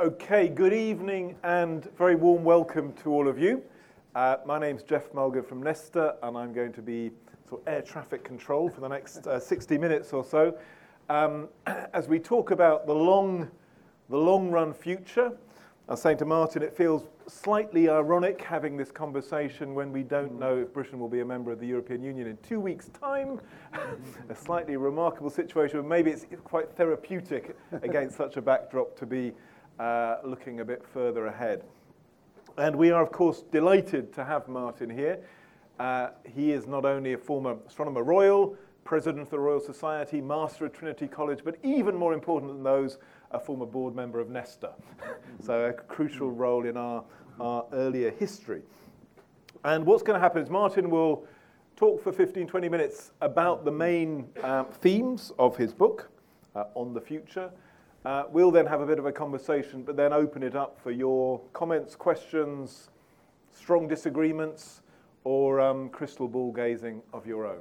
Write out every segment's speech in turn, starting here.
Okay, good evening and very warm welcome to all of you. Uh, my name's Geoff Mulgan from Nesta, and I'm going to be sort of air traffic control for the next uh, 60 minutes or so um, as we talk about the long, the long run future. I was saying to Martin, it feels slightly ironic having this conversation when we don't know if Britain will be a member of the European Union in two weeks' time. a slightly remarkable situation, maybe it's quite therapeutic against such a backdrop to be uh, looking a bit further ahead. And we are, of course, delighted to have Martin here. Uh, he is not only a former astronomer royal, president of the Royal Society, master at Trinity College, but even more important than those, a former board member of Nesta. so a crucial role in our, our earlier history. And what's going to happen is Martin will talk for 15, 20 minutes about the main um, themes of his book uh, on the future. Uh, we'll then have a bit of a conversation, but then open it up for your comments, questions, strong disagreements, or um, crystal ball gazing of your own,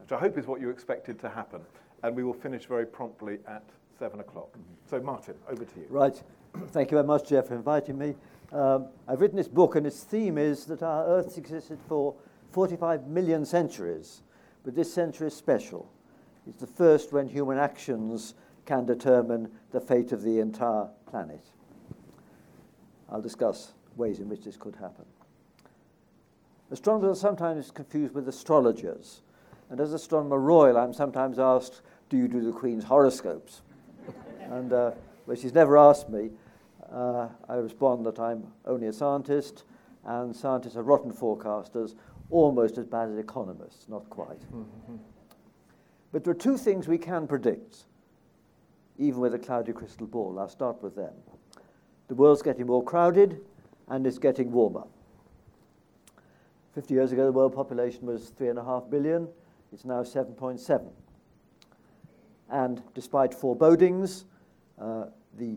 which I hope is what you expected to happen. And we will finish very promptly at seven o'clock. So, Martin, over to you. Right. Thank you very much, Geoff, for inviting me. Um, I've written this book, and its theme is that our Earth existed for 45 million centuries, but this century is special. It's the first when human actions can determine the fate of the entire planet. I'll discuss ways in which this could happen. Astronomers are sometimes confused with astrologers, and as astronomer royal, I'm sometimes asked, Do you do the Queen's horoscopes? and uh, well, she's never asked me. Uh, I respond that I'm only a scientist, and scientists are rotten forecasters, almost as bad as economists, not quite. Mm-hmm. But there are two things we can predict even with a cloudy crystal ball. I'll start with them. The world's getting more crowded and it's getting warmer. 50 years ago, the world population was 3.5 billion. It's now 7.7. And despite forebodings, uh, the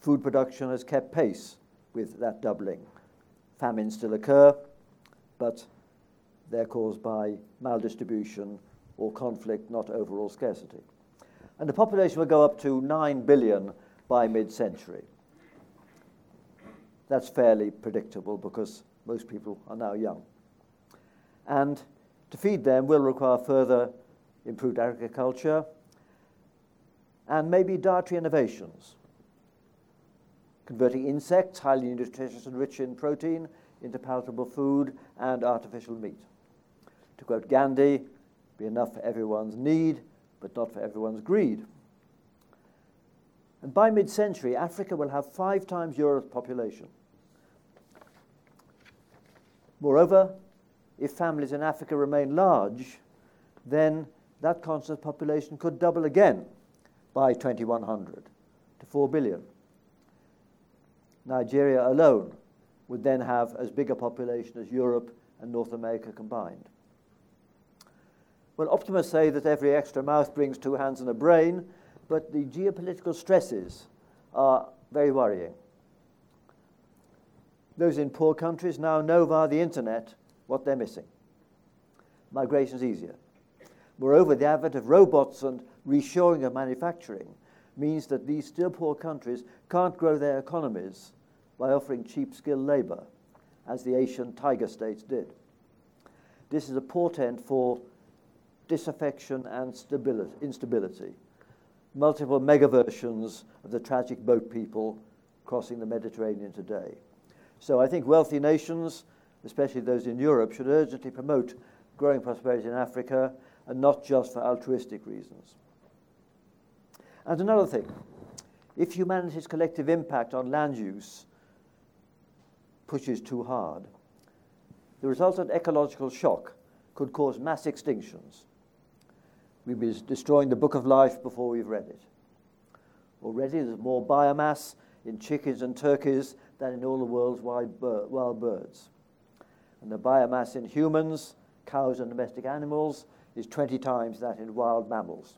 food production has kept pace with that doubling. Famines still occur, but they're caused by maldistribution or conflict, not overall scarcity and the population will go up to 9 billion by mid century. That's fairly predictable because most people are now young. And to feed them will require further improved agriculture and maybe dietary innovations, converting insects, highly nutritious and rich in protein, into palatable food and artificial meat. To quote Gandhi, be enough for everyone's need but not for everyone's greed. And by mid century, Africa will have five times Europe's population. Moreover, if families in Africa remain large, then that continent's population could double again by 2100 to 4 billion. Nigeria alone would then have as big a population as Europe and North America combined. Well, optimists say that every extra mouth brings two hands and a brain, but the geopolitical stresses are very worrying. Those in poor countries now know via the internet what they're missing. Migration is easier. Moreover, the advent of robots and reshoring of manufacturing means that these still poor countries can't grow their economies by offering cheap skilled labor, as the Asian tiger states did. This is a portent for disaffection and instability. Multiple mega versions of the tragic boat people crossing the Mediterranean today. So I think wealthy nations, especially those in Europe, should urgently promote growing prosperity in Africa and not just for altruistic reasons. And another thing if humanity's collective impact on land use pushes too hard, the resultant ecological shock could cause mass extinctions We'll be destroying the book of life before we've read it. Already there's more biomass in chickens and turkeys than in all the world's wild birds. And the biomass in humans, cows, and domestic animals is 20 times that in wild mammals.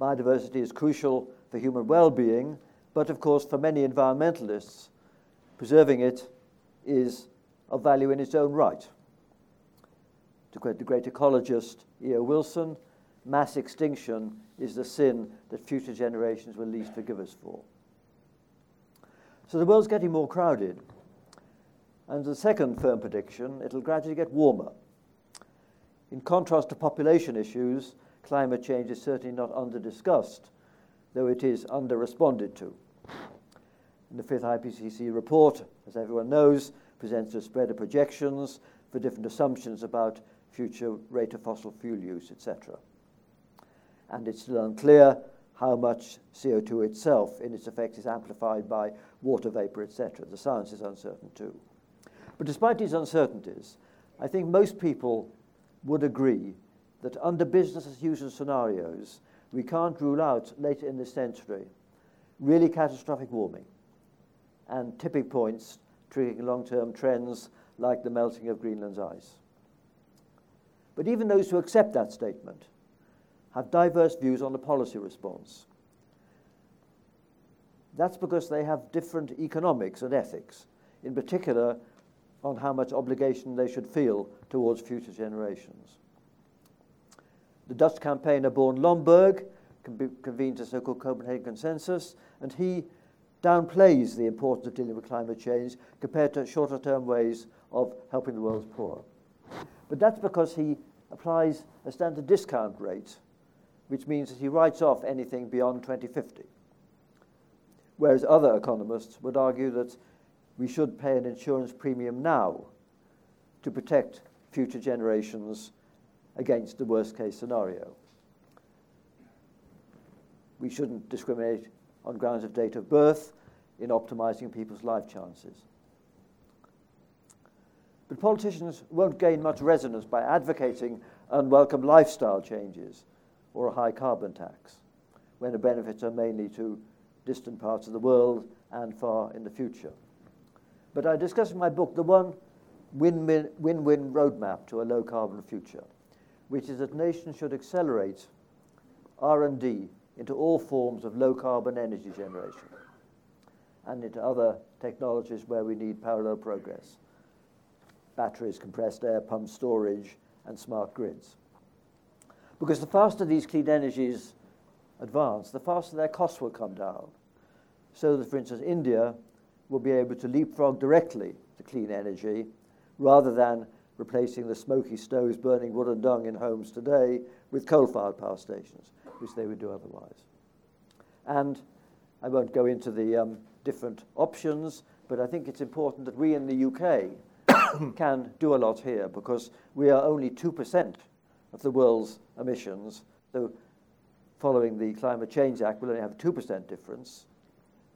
Biodiversity is crucial for human well being, but of course, for many environmentalists, preserving it is of value in its own right. To quote the great ecologist E.O. Wilson, mass extinction is the sin that future generations will least forgive us for. So the world's getting more crowded. And the second firm prediction, it'll gradually get warmer. In contrast to population issues, climate change is certainly not under discussed, though it is under responded to. In the fifth IPCC report, as everyone knows, presents a spread of projections for different assumptions about future rate of fossil fuel use, etc. And it's still unclear how much CO2 itself, in its effects, is amplified by water vapor, etc. The science is uncertain too. But despite these uncertainties, I think most people would agree that under business as usual scenarios, we can't rule out later in this century really catastrophic warming and tipping points triggering long term trends like the melting of Greenland's ice. But even those who accept that statement have diverse views on the policy response. That's because they have different economics and ethics, in particular on how much obligation they should feel towards future generations. The Dutch campaigner Bjorn Lomborg convened a so called Copenhagen Consensus, and he downplays the importance of dealing with climate change compared to shorter term ways of helping the world's poor. But that's because he applies a standard discount rate, which means that he writes off anything beyond 2050. Whereas other economists would argue that we should pay an insurance premium now to protect future generations against the worst case scenario. We shouldn't discriminate on grounds of date of birth in optimizing people's life chances. But politicians won't gain much resonance by advocating unwelcome lifestyle changes or a high carbon tax, when the benefits are mainly to distant parts of the world and far in the future. But I discuss in my book the one win-win roadmap to a low-carbon future, which is that nations should accelerate R&D into all forms of low-carbon energy generation and into other technologies where we need parallel progress. Batteries, compressed air, pump storage, and smart grids. Because the faster these clean energies advance, the faster their costs will come down. So that, for instance, India will be able to leapfrog directly to clean energy rather than replacing the smoky stoves burning wood and dung in homes today with coal fired power stations, which they would do otherwise. And I won't go into the um, different options, but I think it's important that we in the UK can do a lot here because we are only 2% of the world's emissions. So, following the Climate Change Act, we'll only have a 2% difference.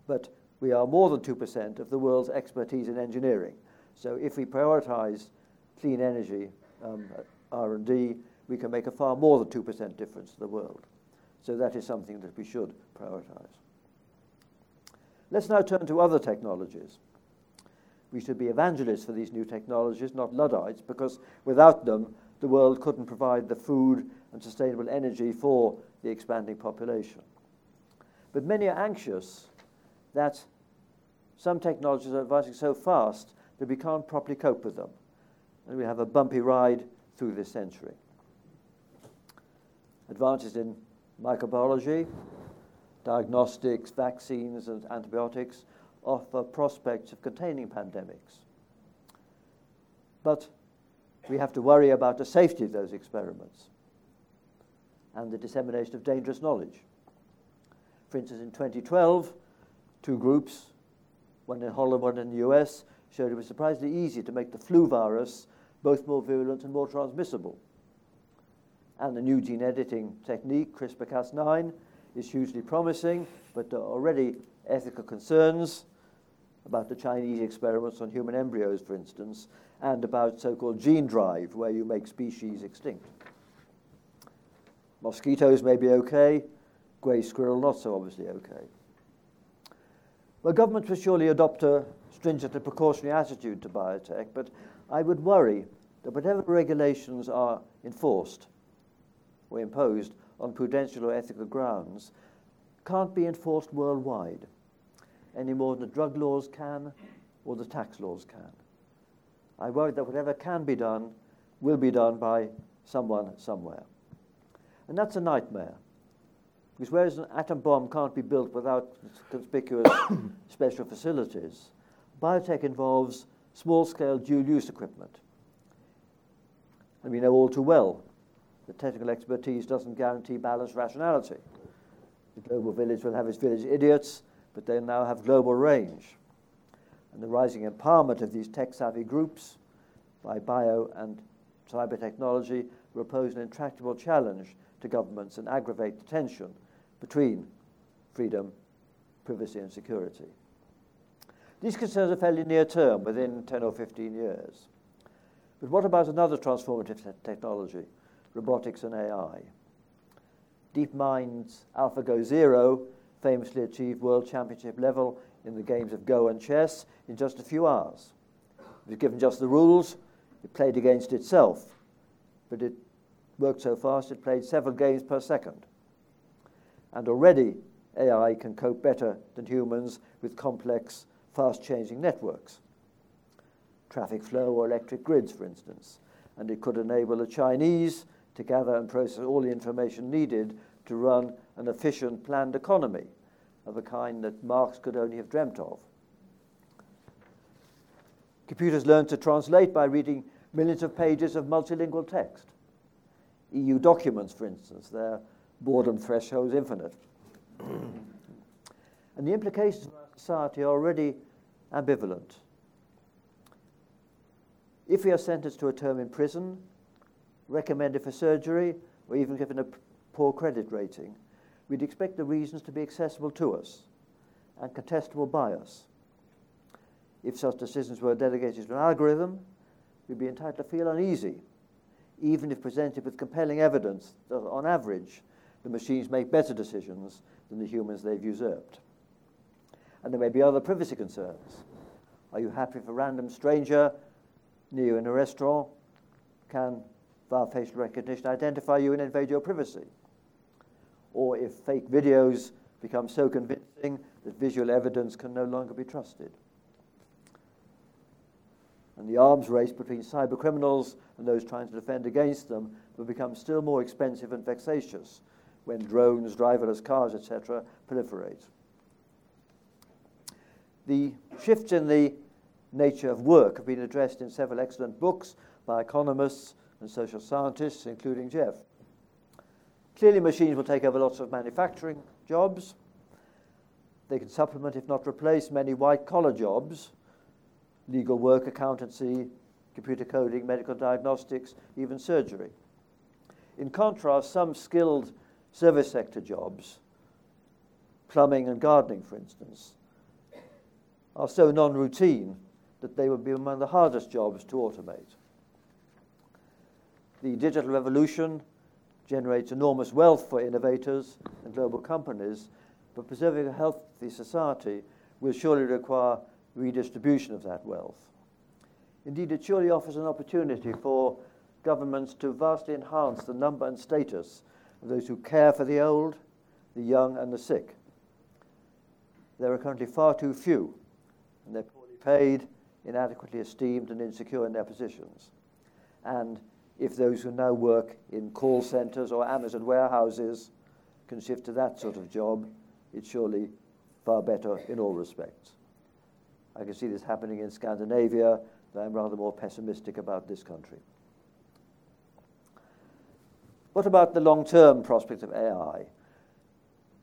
But we are more than 2% of the world's expertise in engineering. So if we prioritize clean energy um, R&D, we can make a far more than 2% difference to the world. So that is something that we should prioritize. Let's now turn to other technologies. We should be evangelists for these new technologies, not Luddites, because without them, the world couldn't provide the food and sustainable energy for the expanding population. But many are anxious that some technologies are advancing so fast that we can't properly cope with them. And we have a bumpy ride through this century. Advances in microbiology, diagnostics, vaccines, and antibiotics offer prospects of containing pandemics. But we have to worry about the safety of those experiments and the dissemination of dangerous knowledge. For instance, in 2012, two groups, one in Holland, one in the US, showed it was surprisingly easy to make the flu virus both more virulent and more transmissible. And the new gene editing technique, CRISPR Cas9, is hugely promising, but there are already ethical concerns about the Chinese experiments on human embryos, for instance, and about so called gene drive, where you make species extinct. Mosquitoes may be okay, grey squirrel not so obviously okay. Well, governments will surely adopt a stringent and precautionary attitude to biotech, but I would worry that whatever regulations are enforced or imposed on prudential or ethical grounds can't be enforced worldwide any more than the drug laws can or the tax laws can. I worry that whatever can be done will be done by someone somewhere. And that's a nightmare. Because whereas an atom bomb can't be built without conspicuous special facilities, biotech involves small scale dual use equipment. And we know all too well that technical expertise doesn't guarantee balanced rationality. The global village will have its village idiots, but they now have global range. And the rising empowerment of these tech savvy groups by bio and cyber technology will pose an intractable challenge to governments and aggravate the tension between freedom, privacy, and security. These concerns are fairly near term, within 10 or 15 years. But what about another transformative te- technology, robotics and AI? DeepMind's AlphaGo Zero famously achieved world championship level in the games of Go and chess in just a few hours. It was given just the rules, it played against itself, but it worked so fast it played several games per second. And already AI can cope better than humans with complex, fast changing networks. Traffic flow or electric grids, for instance. And it could enable the Chinese to gather and process all the information needed to run an efficient planned economy of a kind that Marx could only have dreamt of. Computers learn to translate by reading millions of pages of multilingual text. EU documents, for instance, their boredom threshold is infinite. and the implications for our society are already ambivalent. If we are sentenced to a term in prison, recommended for surgery, or even given a poor credit rating, we'd expect the reasons to be accessible to us and contestable by us. If such decisions were delegated to an algorithm, we'd be entitled to feel uneasy, even if presented with compelling evidence that, on average, the machines make better decisions than the humans they've usurped. And there may be other privacy concerns. Are you happy if a random stranger near you in a restaurant can, via facial recognition, identify you and invade your privacy? Or if fake videos become so convincing that visual evidence can no longer be trusted? And the arms race between cyber criminals and those trying to defend against them will become still more expensive and vexatious when drones, driverless cars, etc., proliferate. The shifts in the nature of work have been addressed in several excellent books by economists and social scientists, including Geoff. Clearly, machines will take over lots of manufacturing jobs. They can supplement, if not replace, many white collar jobs legal work, accountancy, computer coding, medical diagnostics, even surgery. In contrast, some skilled service sector jobs, plumbing and gardening, for instance, are so non routine that they would be among the hardest jobs to automate. The digital revolution generates enormous wealth for innovators and global companies, but preserving a healthy society will surely require redistribution of that wealth. Indeed, it surely offers an opportunity for governments to vastly enhance the number and status of those who care for the old, the young, and the sick. There are currently far too few, and they're poorly paid, inadequately esteemed, and insecure in their positions. And if those who now work in call centres or Amazon warehouses can shift to that sort of job, it's surely far better in all respects. I can see this happening in Scandinavia, I'm rather more pessimistic about this country. What about the long term prospects of AI?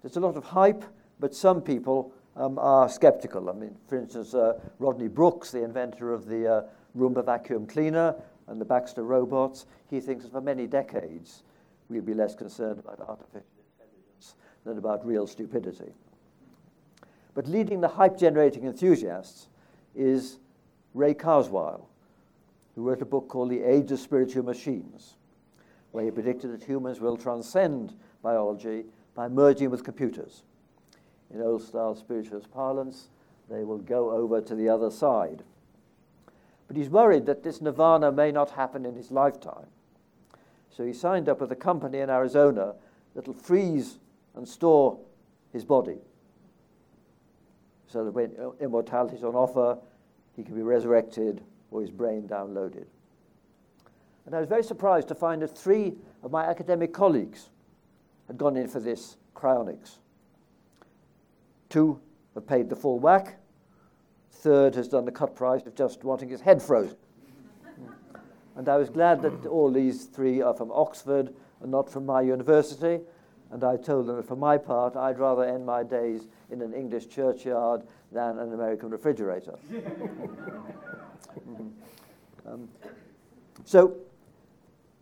There's a lot of hype, but some people um, are skeptical. I mean, for instance, uh, Rodney Brooks, the inventor of the uh, Roomba vacuum cleaner and the Baxter robots, he thinks for many decades we'll be less concerned about artificial intelligence than about real stupidity. But leading the hype generating enthusiasts is Ray Kurzweil, who wrote a book called The Age of Spiritual Machines, where he predicted that humans will transcend biology by merging with computers. In old style spiritualist parlance, they will go over to the other side. But he's worried that this nirvana may not happen in his lifetime. So he signed up with a company in Arizona that'll freeze and store his body so that when immortality is on offer, he can be resurrected or his brain downloaded. And I was very surprised to find that three of my academic colleagues had gone in for this cryonics. Two have paid the full whack. Third has done the cut price of just wanting his head frozen. and I was glad that all these three are from Oxford and not from my university. And I told them that for my part, I'd rather end my days in an English churchyard than an American refrigerator. um, so,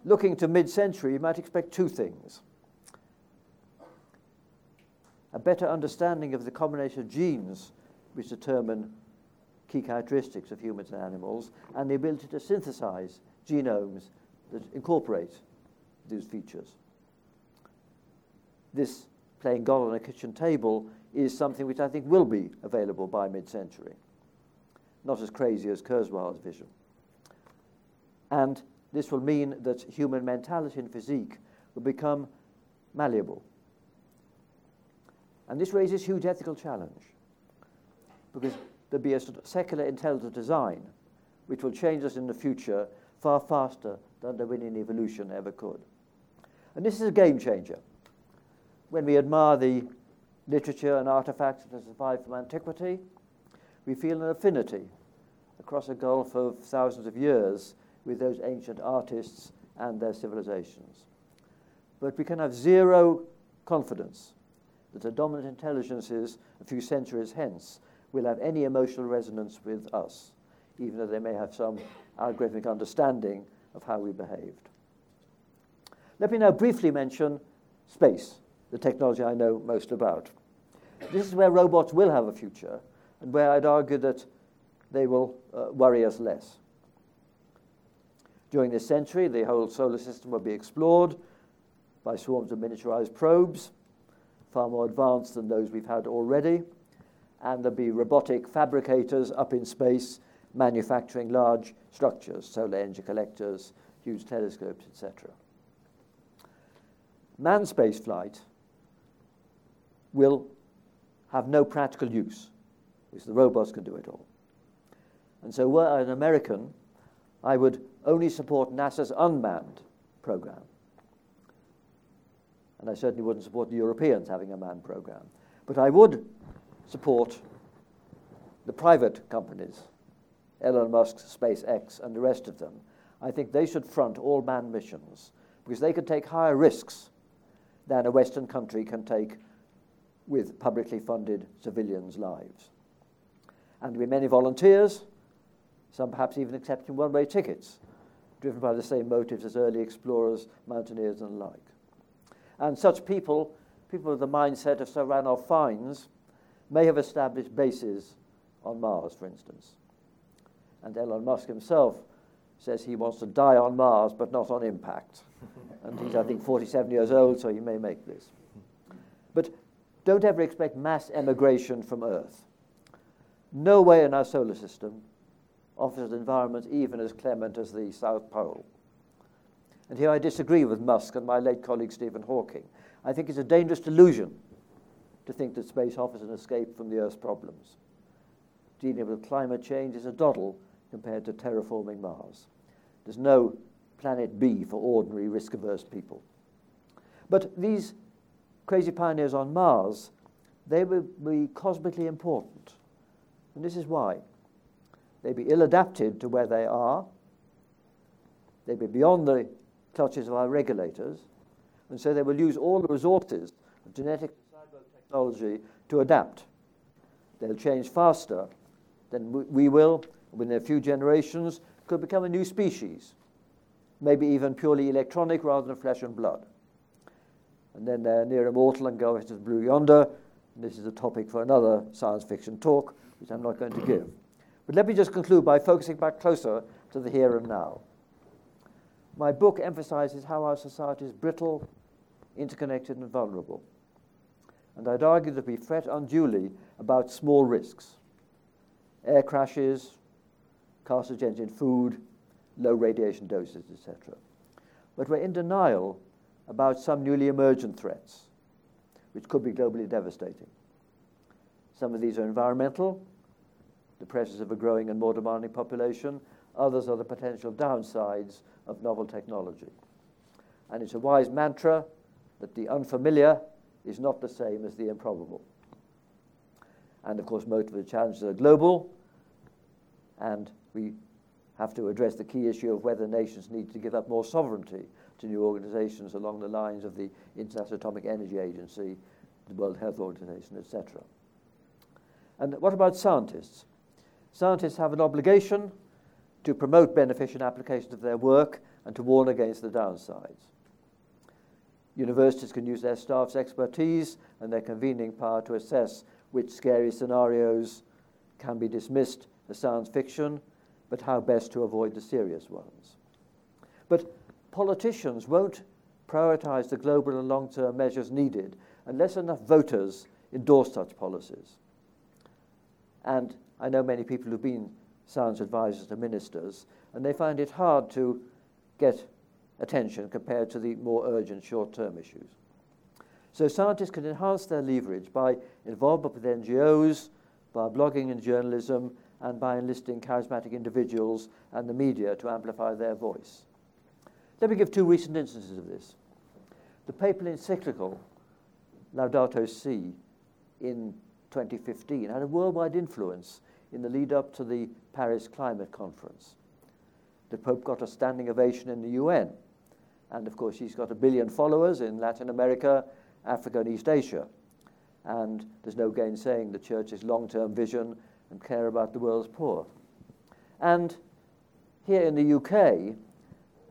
looking to mid century, you might expect two things a better understanding of the combination of genes which determine key characteristics of humans and animals, and the ability to synthesize genomes that incorporate these features. This playing God on a kitchen table is something which I think will be available by mid century. Not as crazy as Kurzweil's vision. And this will mean that human mentality and physique will become malleable. And this raises huge ethical challenge because there'll be a sort of secular intelligent design which will change us in the future far faster than Darwinian evolution ever could. And this is a game changer. When we admire the literature and artifacts that have survived from antiquity, we feel an affinity across a gulf of thousands of years with those ancient artists and their civilizations. But we can have zero confidence that the dominant intelligences a few centuries hence will have any emotional resonance with us, even though they may have some algorithmic understanding of how we behaved. Let me now briefly mention space, the technology I know most about. This is where robots will have a future, and where I'd argue that they will uh, worry us less. During this century, the whole solar system will be explored by swarms of miniaturized probes, far more advanced than those we've had already, and there'll be robotic fabricators up in space manufacturing large structures, solar energy collectors, huge telescopes, etc. Manned space flight will have no practical use, because the robots can do it all. And so, were I an American, I would only support NASA's unmanned program. And I certainly wouldn't support the Europeans having a manned program. But I would support the private companies, Elon Musk, SpaceX, and the rest of them. I think they should front all manned missions because they can take higher risks than a Western country can take with publicly funded civilians' lives. And there will be many volunteers, some perhaps even accepting one way tickets, driven by the same motives as early explorers, mountaineers, and the like. And such people, people with the mindset of Sir Ranulph Fiennes, may have established bases on Mars, for instance. And Elon Musk himself says he wants to die on Mars, but not on impact. and he's, I think, 47 years old, so he may make this. But don't ever expect mass emigration from Earth. No way in our solar system offers an environment even as clement as the South Pole. And here I disagree with Musk and my late colleague Stephen Hawking. I think it's a dangerous delusion to think that space offers an escape from the Earth's problems. Dealing with climate change is a doddle compared to terraforming Mars. There's no planet B for ordinary risk averse people. But these crazy pioneers on Mars, they will be cosmically important. And this is why. They'd be ill adapted to where they are, they'd be beyond the clutches of our regulators, and so they will use all the resources of genetic technology to adapt. They'll change faster than we will. Within a few generations, could become a new species, maybe even purely electronic rather than flesh and blood. And then they're near immortal and go into the blue yonder. This is a topic for another science fiction talk, which I'm not going to give. But let me just conclude by focusing back closer to the here and now. My book emphasizes how our society is brittle, interconnected, and vulnerable and I'd argue that we fret unduly about small risks air crashes, carcinogens in food, low radiation doses, etc. But we're in denial about some newly emergent threats, which could be globally devastating. Some of these are environmental, the pressures of a growing and more demanding population. Others are the potential downsides of novel technology. And it's a wise mantra that the unfamiliar is not the same as the improbable. And of course, most of the challenges are global, and we have to address the key issue of whether nations need to give up more sovereignty to new organizations along the lines of the International Atomic Energy Agency, the World Health Organization, etc. And what about scientists? Scientists have an obligation to promote beneficent applications of their work and to warn against the downsides. Universities can use their staff's expertise and their convening power to assess which scary scenarios can be dismissed as science fiction, but how best to avoid the serious ones. But politicians won't prioritize the global and long term measures needed unless enough voters endorse such policies. And I know many people who've been science advisors to ministers, and they find it hard to get attention compared to the more urgent short term issues. So scientists can enhance their leverage by involvement with NGOs, by blogging and journalism, and by enlisting charismatic individuals and the media to amplify their voice. Let me give two recent instances of this. The papal encyclical Laudato Si in 2015 had a worldwide influence in the lead up to the Paris Climate Conference. The Pope got a standing ovation in the UN, and of course, he's got a billion followers in Latin America, Africa, and East Asia. And there's no gainsaying the Church's long term vision and care about the world's poor. And here in the UK,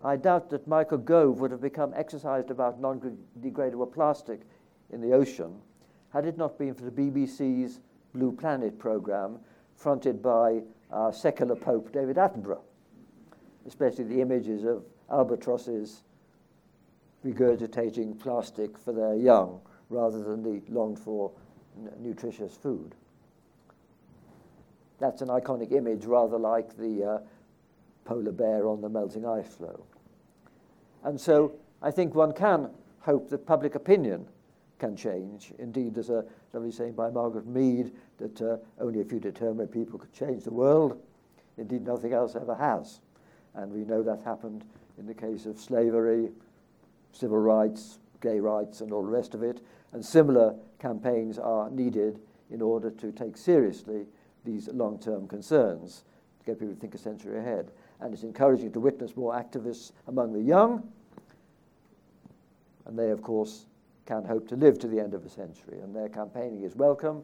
I doubt that Michael Gove would have become exercised about non degradable plastic in the ocean had it not been for the BBC's Blue Planet programme, fronted by our secular Pope David Attenborough, especially the images of albatrosses regurgitating plastic for their young rather than the longed for nutritious food. That's an iconic image, rather like the uh, polar bear on the melting ice floe. And so I think one can hope that public opinion can change. Indeed, there's a lovely saying by Margaret Mead that uh, only a few determined people could change the world. Indeed, nothing else ever has. And we know that happened in the case of slavery, civil rights, gay rights, and all the rest of it. And similar campaigns are needed in order to take seriously these long term concerns, to get people to think a century ahead. And it's encouraging to witness more activists among the young. And they, of course, can hope to live to the end of a century. And their campaigning is welcome,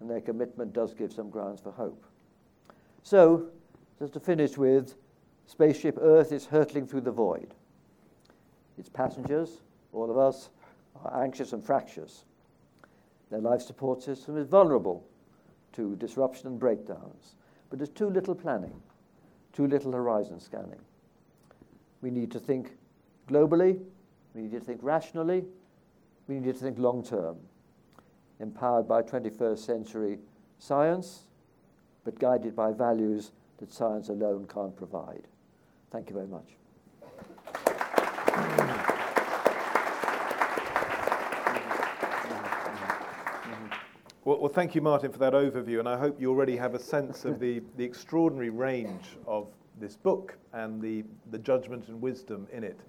and their commitment does give some grounds for hope. So, just to finish with, spaceship Earth is hurtling through the void. Its passengers, all of us, are anxious and fractious. Their life support system is vulnerable to disruption and breakdowns. But there's too little planning, too little horizon scanning. We need to think globally, we need to think rationally, we need to think long term, empowered by 21st century science, but guided by values that science alone can't provide. Thank you very much. Well, well, thank you, Martin, for that overview, and I hope you already have a sense of the, the extraordinary range of this book and the, the judgment and wisdom in it.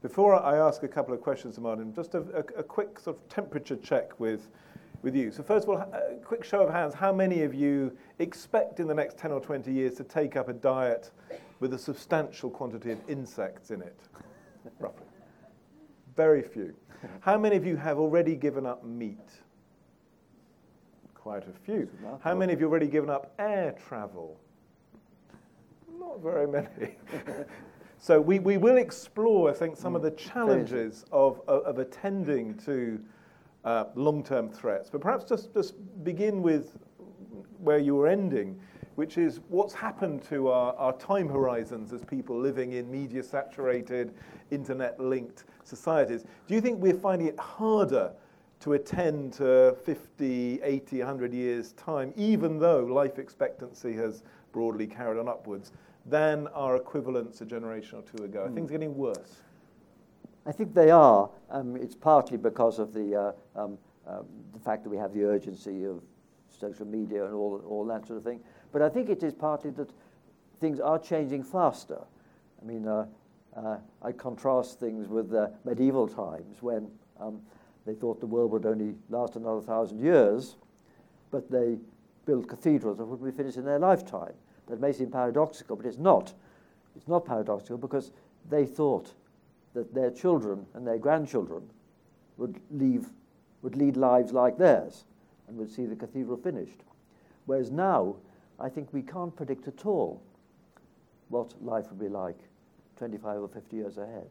Before I ask a couple of questions to Martin, just a, a, a quick sort of temperature check with, with you. So first of all, a quick show of hands, how many of you expect in the next 10 or 20 years to take up a diet with a substantial quantity of insects in it, roughly? Very few. How many of you have already given up meat? Quite a few. How many of you have already given up air travel? Not very many. so we, we will explore, I think, some of the challenges of, of, of attending to uh, long-term threats. But perhaps just, just begin with where you were ending, which is what's happened to our, our time horizons as people living in media-saturated, internet-linked societies. Do you think we're finding it harder to attend to 50, 80, 100 years' time, even though life expectancy has broadly carried on upwards, than our equivalents a generation or two ago? Are things getting worse? I think they are. Um, it's partly because of the, uh, um, um, the fact that we have the urgency of social media and all, all that sort of thing. But I think it is partly that things are changing faster. I mean, uh, uh, I contrast things with the medieval times when Um, they thought the world would only last another thousand years, but they built cathedrals that would be finished in their lifetime. That may seem paradoxical, but it's not. It's not paradoxical because they thought that their children and their grandchildren would, leave, would lead lives like theirs and would see the cathedral finished. Whereas now, I think we can't predict at all what life would be like 25 or 50 years ahead.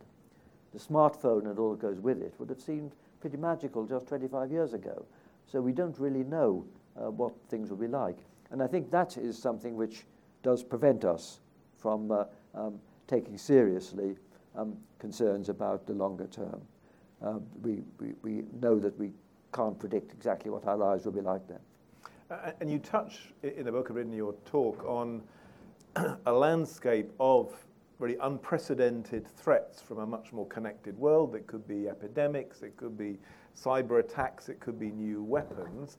The smartphone and all that goes with it would have seemed pretty magical just 25 years ago. So we don't really know uh, what things will be like. And I think that is something which does prevent us from uh, um, taking seriously um, concerns about the longer term. Um, we, we, we know that we can't predict exactly what our lives will be like then. Uh, and you touch in the book, I've written your talk, on a landscape of really unprecedented threats from a much more connected world. It could be epidemics, it could be cyber attacks, it could be new weapons.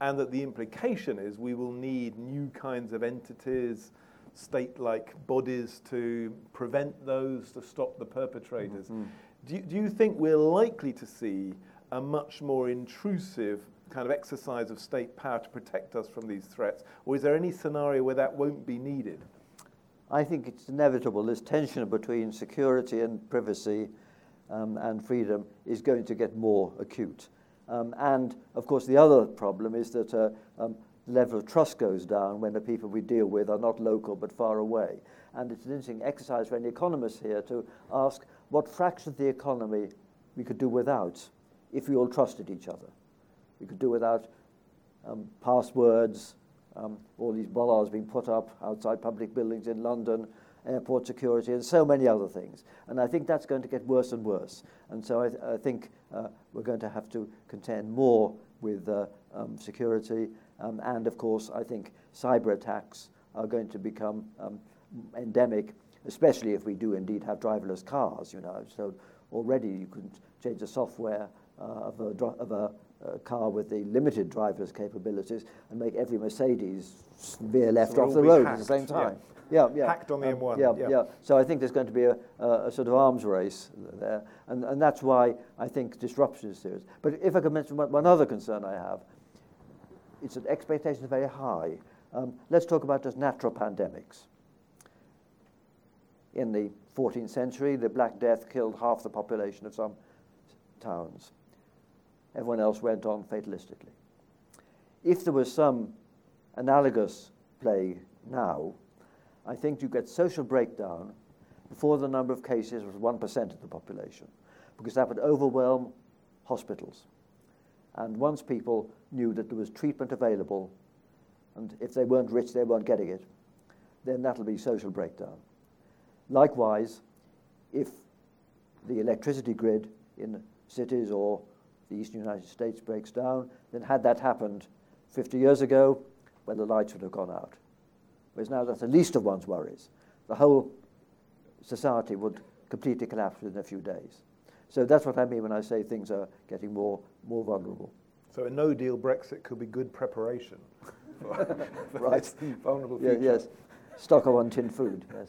And that the implication is we will need new kinds of entities, state like bodies to prevent those, to stop the perpetrators. Mm-hmm. Do, you, do you think we're likely to see a much more intrusive kind of exercise of state power to protect us from these threats? Or is there any scenario where that won't be needed? I think it's inevitable. This tension between security and privacy um, and freedom is going to get more acute. Um, and of course, the other problem is that uh, um, level of trust goes down when the people we deal with are not local but far away. And it's an interesting exercise for any economists here to ask what fraction of the economy we could do without if we all trusted each other. We could do without um, passwords, um, all these bollards being put up outside public buildings in London, airport security, and so many other things. And I think that's going to get worse and worse. And so I, th- I think uh, we're going to have to contend more with uh, um, security. Um, and of course, I think cyber attacks are going to become um, endemic, especially if we do indeed have driverless cars. You know, so already you can change the software uh, of a, of a uh, car with the limited driver's capabilities and make every Mercedes veer left so off the road hacked. at the same time. Yeah. yeah, yeah. Hacked on the um, M1. Yeah, yeah, yeah. So I think there's going to be a, a, a, sort of arms race there, and, and that's why I think disruption is serious. But if I could mention one, one other concern I have, it's that expectations are very high. Um, let's talk about just natural pandemics. In the 14th century, the Black Death killed half the population of some towns. Everyone else went on fatalistically. If there was some analogous plague now, I think you get social breakdown before the number of cases was 1% of the population, because that would overwhelm hospitals. And once people knew that there was treatment available, and if they weren't rich, they weren't getting it, then that'll be social breakdown. Likewise, if the electricity grid in cities or the eastern United States breaks down, then had that happened 50 years ago, well, the lights would have gone out. Whereas now that's the least of one's worries. The whole society would completely collapse within a few days. So that's what I mean when I say things are getting more, more vulnerable. So a no-deal Brexit could be good preparation for, for right. vulnerable future. Yeah, yes, stock up on tin food. Yes.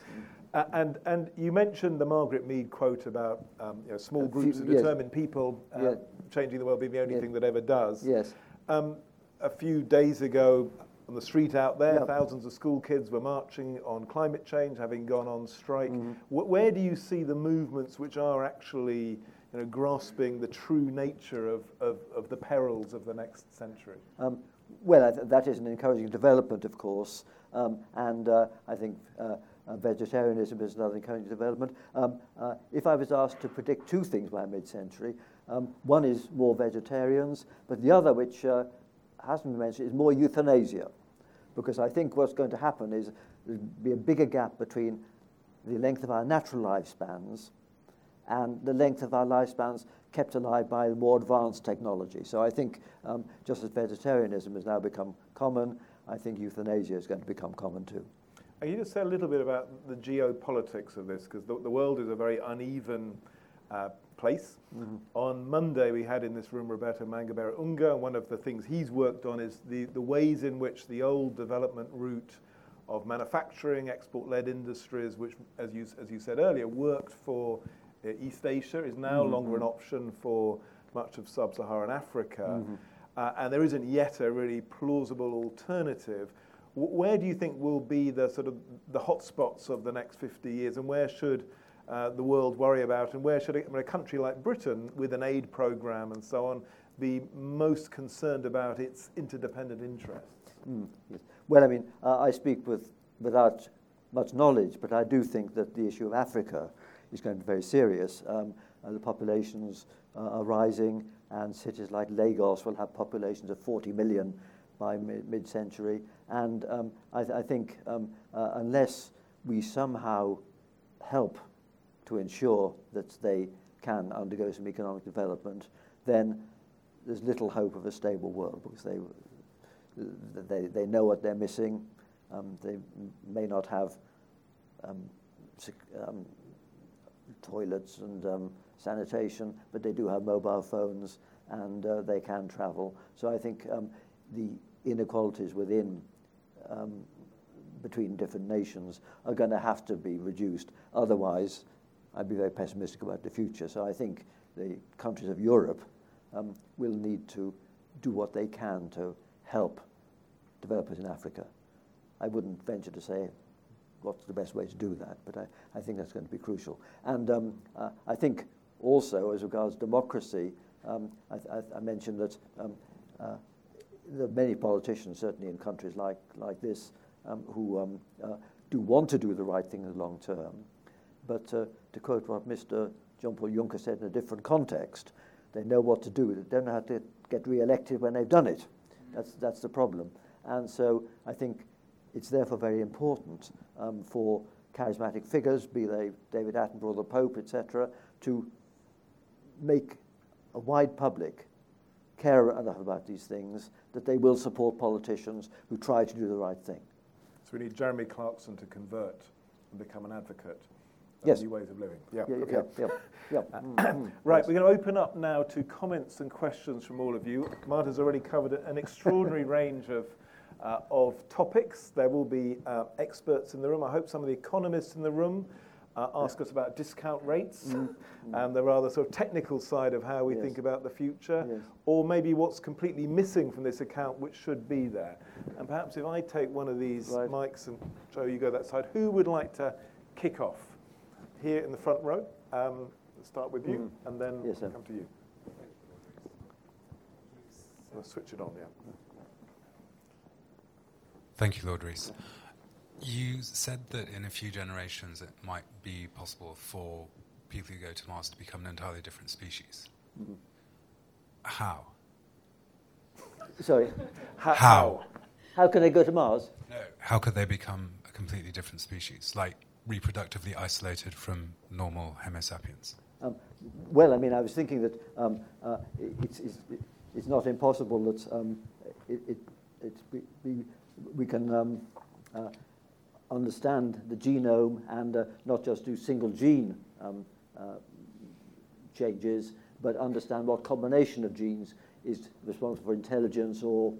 Uh, and, and you mentioned the Margaret Mead quote about um, you know, small groups few, of determined yes. people uh, yes. changing the world being the only yes. thing that ever does. Yes. Um, a few days ago, on the street out there, yep. thousands of school kids were marching on climate change, having gone on strike. Mm-hmm. where do you see the movements which are actually you know, grasping the true nature of, of, of the perils of the next century? Um, well, th- that is an encouraging development, of course, um, and uh, I think uh, vegetarianism is another encouraging development. Um, uh, if I was asked to predict two things by mid-century, um, one is more vegetarians, but the other, which uh, hasn't been mentioned, is more euthanasia. Because I think what's going to happen is there'll be a bigger gap between the length of our natural lifespans and the length of our lifespans kept alive by more advanced technology. So I think um, just as vegetarianism has now become common, I think euthanasia is going to become common too. Can you just say a little bit about the geopolitics of this? Because the, the, world is a very uneven uh, place. Mm-hmm. On Monday, we had in this room Roberto Mangabeira Unger. One of the things he's worked on is the, the ways in which the old development route of manufacturing, export led industries, which, as you, as you said earlier, worked for uh, East Asia, is now mm-hmm. longer an option for much of sub Saharan Africa. Mm-hmm. Uh, and there isn't yet a really plausible alternative. Where do you think will be the sort of the hotspots of the next 50 years, and where should uh, the world worry about, and where should a, a country like Britain, with an aid program and so on, be most concerned about its interdependent interests? Mm, yes. Well, I mean, uh, I speak with, without much knowledge, but I do think that the issue of Africa is going to be very serious. Um, uh, the populations uh, are rising, and cities like Lagos will have populations of 40 million by mid century. And um, I, th- I, think um, uh, unless we somehow help to ensure that they can undergo some economic development, then there's little hope of a stable world because they, they, they know what they're missing. Um, they may not have um, um, toilets and um, sanitation, but they do have mobile phones and uh, they can travel. So I think the inequalities within um, between different nations are going to have to be reduced. Otherwise, I'd be very pessimistic about the future. So I think the countries of Europe um, will need to do what they can to help developers in Africa. I wouldn't venture to say what's the best way to do that, but I, I think that's going to be crucial. And um, uh, I think also, as regards democracy, um, I, I, I, mentioned that um, uh, there are many politicians, certainly in countries like, like this, um, who um, uh, do want to do the right thing in the long term. But uh, to quote what Mr. John Paul Juncker said in a different context, they know what to do. They don't know how to get re-elected when they've done it. That's, that's the problem. And so I think it's therefore very important um, for charismatic figures, be they David Attenborough, the Pope, etc., to make a wide public care enough about these things that they will support politicians who try to do the right thing. So we need Jeremy Clarkson to convert and become an advocate yes. new ways of living. Yeah, yeah, okay. yeah, yeah, yeah. Mm. right, yes. we're going to open up now to comments and questions from all of you. Martin's already covered an extraordinary range of, uh, of topics. There will be uh, experts in the room. I hope some of the economists in the room uh, ask yeah. us about discount rates mm. and the rather sort of technical side of how we yes. think about the future, yes. or maybe what's completely missing from this account which should be there. And perhaps if I take one of these right. mics and show you go that side, who would like to kick off? here in the front row. Um, let's start with you, mm. and then yes, come to you. I'll switch it on, yeah. Thank you, Lord Rees. You said that in a few generations it might be possible for people who go to Mars to become an entirely different species. Mm-hmm. How? Sorry? How? How? How can they go to Mars? No. How could they become a completely different species? Like reproductively isolated from normal Homo sapiens? Um, well, I mean, I was thinking that um, uh, it's, it's, it's, not impossible that um, it, it, we, we can um, uh, understand the genome and uh, not just do single gene um, uh, changes, but understand what combination of genes is responsible for intelligence or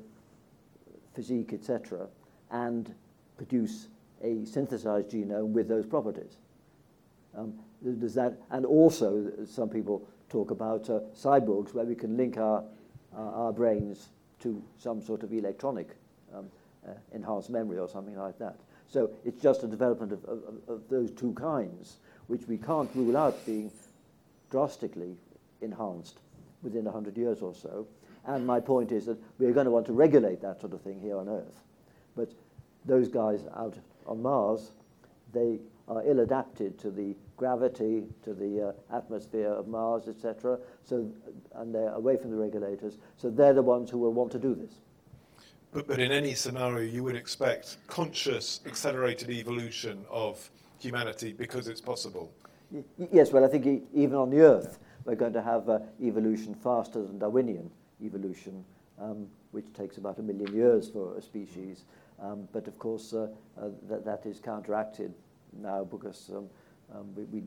physique, etc., and produce a synthesized genome with those properties. Um, does that, and also, some people talk about uh, cyborgs where we can link our, our brains to some sort of electronic um, uh, enhanced memory or something like that. So it's just a development of, of, of, those two kinds, which we can't rule out being drastically enhanced within 100 years or so. And my point is that we're going to want to regulate that sort of thing here on Earth. But those guys out on Mars, they are ill adapted to the gravity, to the uh, atmosphere of Mars, etc. So, and they're away from the regulators. So they're the ones who will want to do this. But, but in any scenario, you would expect conscious, accelerated evolution of humanity because it's possible. Yes, well, I think e- even on the Earth, we're going to have uh, evolution faster than Darwinian evolution, um, which takes about a million years for a species. Um, but of course, uh, uh, that, that is counteracted now because um, um, we, we,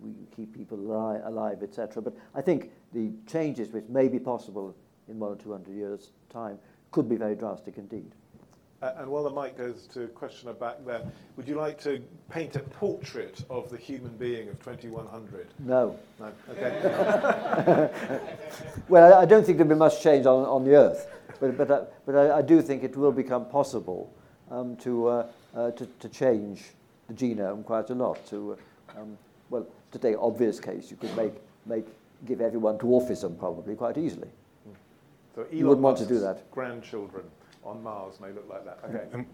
we, keep people alive, alive etc. But I think the changes which may be possible in one or two hundred years' time could be very drastic indeed. Uh, and while the mic goes to questioner back there, would you like to paint a portrait of the human being of 2100? No. No? Okay. well, I, I, don't think there'll be much change on, on the Earth, but, but, uh, but I, I, do think it will become possible um, to, uh, uh, to, to, change the genome quite a lot. To, um, well, to take an obvious case, you could make, make, give everyone dwarfism probably quite easily. So Elon you wouldn't want to do that. Grandchildren on Mars may look like that. Okay. Um,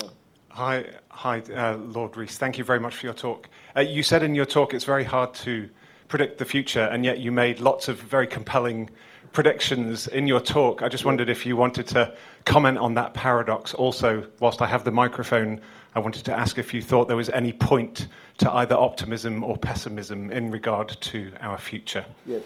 yeah. Hi, hi, uh, Lord Rees. Thank you very much for your talk. Uh, you said in your talk it's very hard to predict the future, and yet you made lots of very compelling predictions in your talk. I just wondered if you wanted to comment on that paradox. Also, whilst I have the microphone, I wanted to ask if you thought there was any point to either optimism or pessimism in regard to our future. Yes.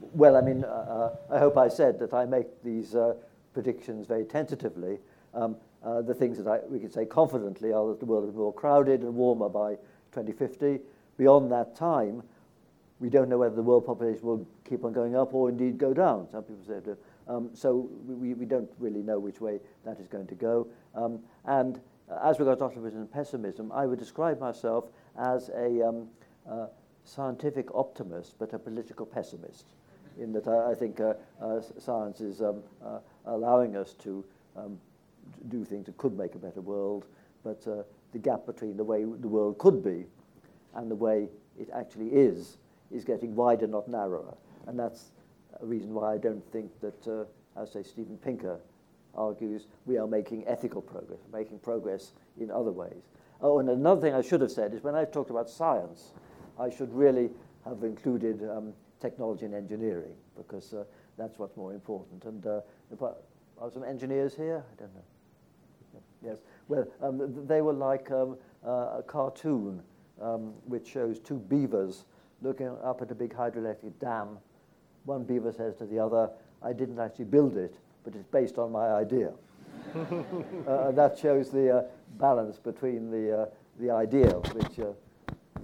Well, I mean, uh, uh, I hope I said that I make these uh, predictions very tentatively. Um, uh, the things that I, we can say confidently are that the world will be more crowded and warmer by 2050. Beyond that time, we don't know whether the world population will keep on going up or indeed go down. Some people say that. Um, so we, we don't really know which way that is going to go. Um, and as regards optimism and pessimism, I would describe myself as a um, uh, scientific optimist but a political pessimist in that I, I think uh, uh, science is um, uh, allowing us to um, do things that could make a better world, but the gap between the way the world could be and the way it actually is is getting wider, not narrower. And that's a reason why I don't think that, as say Steven Pinker argues, we are making ethical progress, making progress in other ways. Oh, and another thing I should have said is when I talked about science, I should really have included um, technology and engineering because uh, that's what's more important. And uh, are some engineers here? I don't know. Yes. Well, um, they were like um, uh, a cartoon um, which shows two beavers looking up at a big hydroelectric dam. One beaver says to the other, I didn't actually build it, but it's based on my idea. uh, and that shows the uh, balance between the, uh, the idea which uh,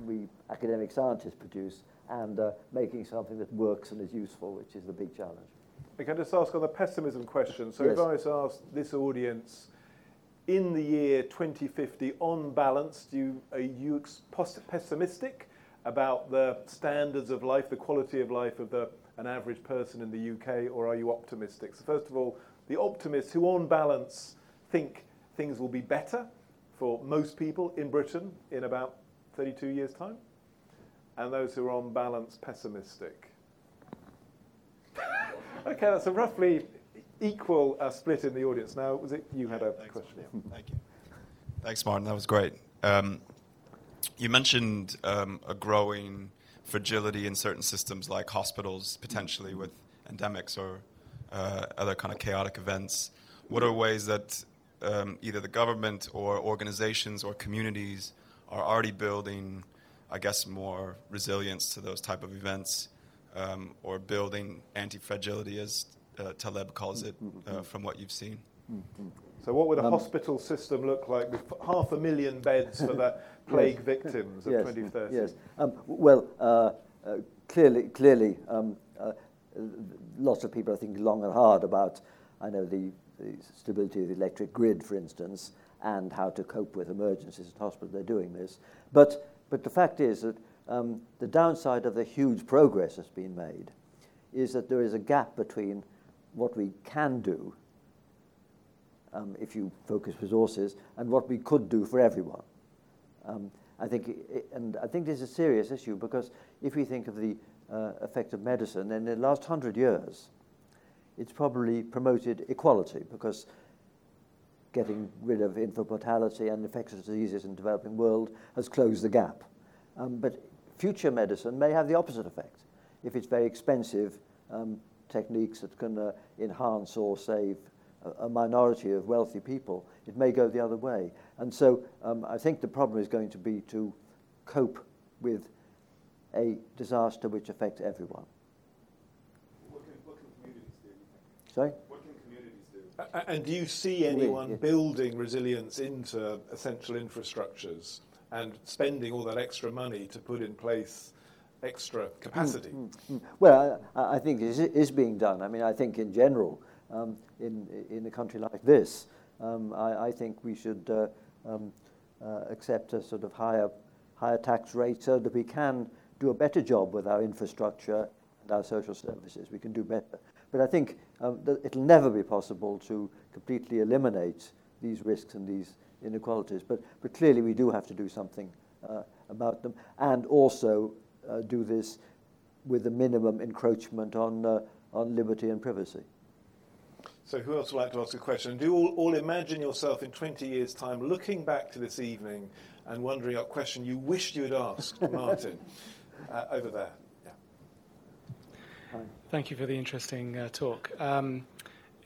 we academic scientists produce and uh, making something that works and is useful, which is the big challenge. I can just ask on the pessimism question. So yes. if I was to ask this audience, in the year 2050, on balance, do you, are you pessimistic about the standards of life, the quality of life of the, an average person in the UK, or are you optimistic? So first of all, the optimists who on balance think things will be better for most people in Britain in about 32 years' time? And those who are on balance pessimistic. okay, that's a roughly equal uh, split in the audience. Now, was it you had a Thanks, question? Yeah, thank you. Thanks, Martin. That was great. Um, you mentioned um, a growing fragility in certain systems like hospitals, potentially with endemics or uh, other kind of chaotic events. What are ways that um, either the government or organizations or communities are already building I guess, more resilience to those type of events, um, or building anti-fragility, as uh, Taleb calls it, uh, from what you've seen. So, what would a um, hospital system look like with half a million beds for the plague yes. victims of yes, 2030? Yes. Um, well, uh, uh, clearly, clearly, um, uh, lots of people are thinking long and hard about, I know, the, the, stability of the electric grid, for instance, and how to cope with emergencies at hospitals. They're doing this, but but the fact is that um, the downside of the huge progress that's been made is that there is a gap between what we can do um, if you focus resources and what we could do for everyone. Um, I think, it, and I think this is a serious issue because if we think of the uh, effect of medicine, in the last hundred years, it's probably promoted equality because getting rid of infant mortality and infectious diseases in the developing world has closed the gap. Um, but future medicine may have the opposite effect. If it's very expensive um, techniques that can uh, enhance or save a, a, minority of wealthy people, it may go the other way. And so um, I think the problem is going to be to cope with a disaster which affects everyone. What can, what can? Sorry? And do you see anyone building resilience into essential infrastructures and spending all that extra money to put in place extra capacity? Mm, mm, mm. Well, I, I, think it is being done. I mean, I think in general, um, in, in a country like this, um, I, I, think we should uh, um, uh, accept a sort of higher, higher tax rate so that we can do a better job with our infrastructure and our social services. We can do better. But I think um, it'll never be possible to completely eliminate these risks and these inequalities. But, but clearly, we do have to do something uh, about them and also uh, do this with a minimum encroachment on, uh, on liberty and privacy. So, who else would like to ask a question? Do all, all imagine yourself in 20 years' time looking back to this evening and wondering what question you wished you had asked Martin uh, over there? Thank you for the interesting uh, talk. Um,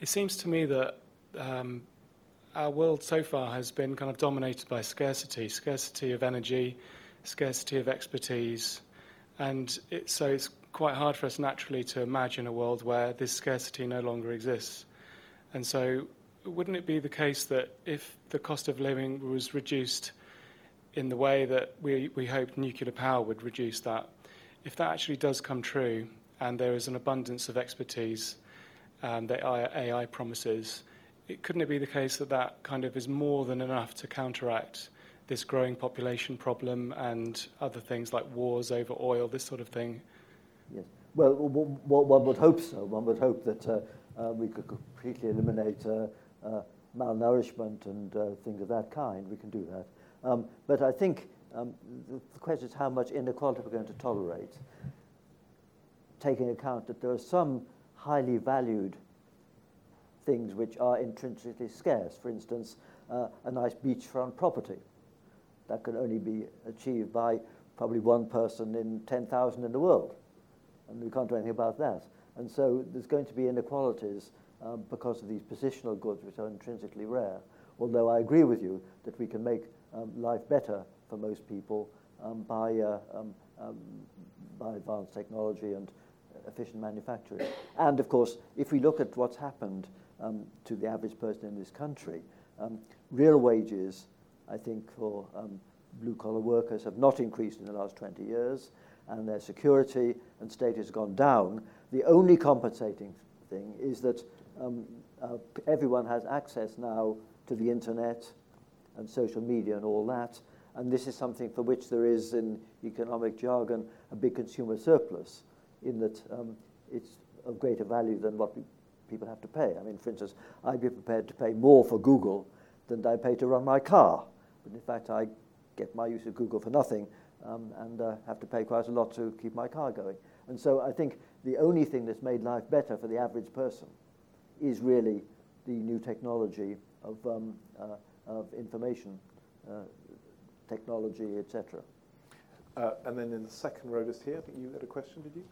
it seems to me that um, our world so far has been kind of dominated by scarcity scarcity of energy, scarcity of expertise. And it, so it's quite hard for us naturally to imagine a world where this scarcity no longer exists. And so, wouldn't it be the case that if the cost of living was reduced in the way that we, we hoped nuclear power would reduce that, if that actually does come true and there is an abundance of expertise um, that AI promises, it, couldn't it be the case that that kind of is more than enough to counteract this growing population problem and other things like wars over oil, this sort of thing? Yes. Well, one would hope so. One would hope that uh, uh, we could completely eliminate uh, uh, malnourishment and things of that kind. We can do that. Um, but I think um, the question is how much inequality we're going to tolerate, taking account that there are some highly valued things which are intrinsically scarce. For instance, uh, a nice beachfront property. That can only be achieved by probably one person in 10,000 in the world. And we can't do anything about that. And so there's going to be inequalities um, because of these positional goods, which are intrinsically rare. Although I agree with you that we can make um, life better for most people um, by, uh, um, um, by advanced technology and efficient manufacturing. And of course, if we look at what's happened um, to the average person in this country, real wages, I think, for blue collar workers have not increased in the last 20 years, and their security and status has gone down the only compensating thing is that um, uh, everyone has access now to the internet and social media and all that. And this is something for which there is, in economic jargon, a big consumer surplus, in that um, it's of greater value than what people have to pay. I mean, for instance, I'd be prepared to pay more for Google than I pay to run my car. But in fact, I get my use of Google for nothing um, and uh, have to pay quite a lot to keep my car going. And so I think the only thing that's made life better for the average person is really the new technology of, um, uh, of information uh, technology, etc. Uh, and then in the second row just here, I think you had a question, did you?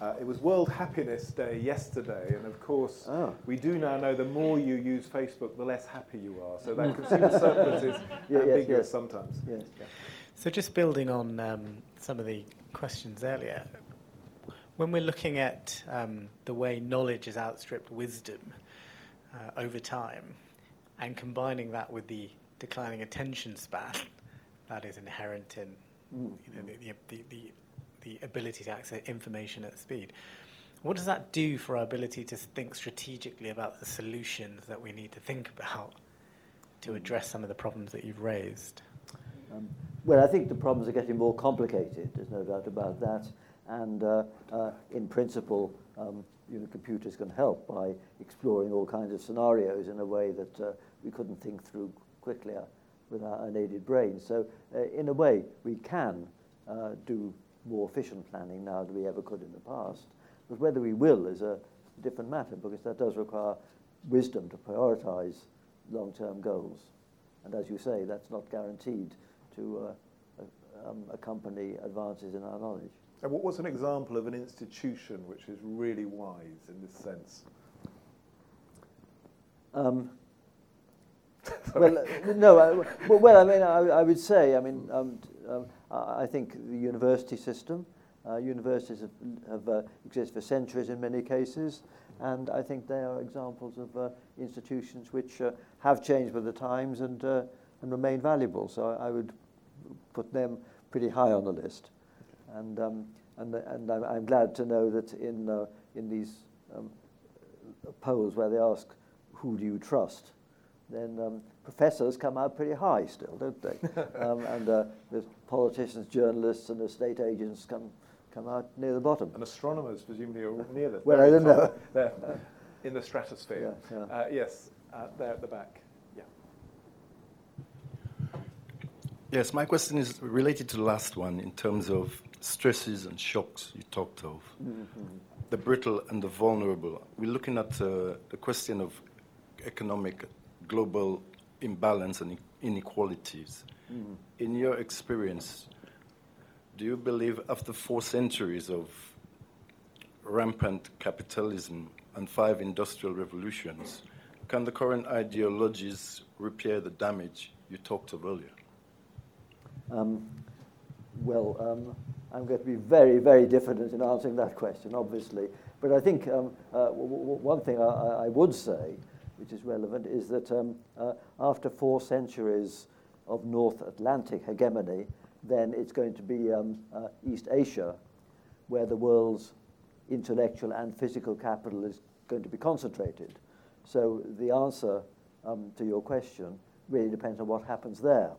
Uh, it was World Happiness Day yesterday, and of course, oh. we do now know the more you use Facebook, the less happy you are. So that consumer surplus is yeah, ambiguous yes, yes. sometimes. Yes. Yeah. So just building on um, some of the questions earlier, when we're looking at um, the way knowledge has outstripped wisdom uh, over time, and combining that with the declining attention span that is inherent in you know, the, the, the, the ability to access information at speed, what does that do for our ability to think strategically about the solutions that we need to think about to address some of the problems that you've raised? Um, well, I think the problems are getting more complicated, there's no doubt about that. And uh, uh, in principle, um, you know, computers can help by exploring all kinds of scenarios in a way that uh, we couldn't think through quickly uh, with our unaided brains. So, uh, in a way, we can uh, do more efficient planning now than we ever could in the past. But whether we will is a different matter because that does require wisdom to prioritize long term goals. And as you say, that's not guaranteed to um, accompany advances in our knowledge. And what was an example of an institution which is really wise in this sense? Um, well, uh, no, I, well, I mean, I, I, would say, I mean, um, um, I think the university system, uh, universities have, have uh, existed for centuries in many cases, and I think they are examples of uh, institutions which have changed with the times and, and remain valuable. So I, I would put them pretty high on the list. And, um, and, and I'm, I'm, glad to know that in, uh, in these um, polls where they ask, who do you trust? Then um, professors come out pretty high still, don't they? um, and uh, the politicians, journalists, and estate agents come come out near the bottom. And astronomers presumably are near the Well, I don't know. There, in the stratosphere. Yeah, yeah. Uh, yes, uh, there at the back. Yeah. Yes, my question is related to the last one in terms of stresses and shocks you talked of. The brittle and the vulnerable. We're looking at uh, the question of economic global imbalance and inequalities. In your experience, do you believe after four centuries of rampant capitalism and five industrial revolutions, can the current ideologies repair the damage you talked of earlier? Um, well, um, I'm going to be very, very diffident in answering that question, obviously. But I think um, uh, w- w- one thing I, I would say, which is relevant, is that um, uh, after four centuries of North Atlantic hegemony, then it's going to be um, uh, East Asia where the world's intellectual and physical capital is going to be concentrated. So the answer um, to your question really depends on what happens there.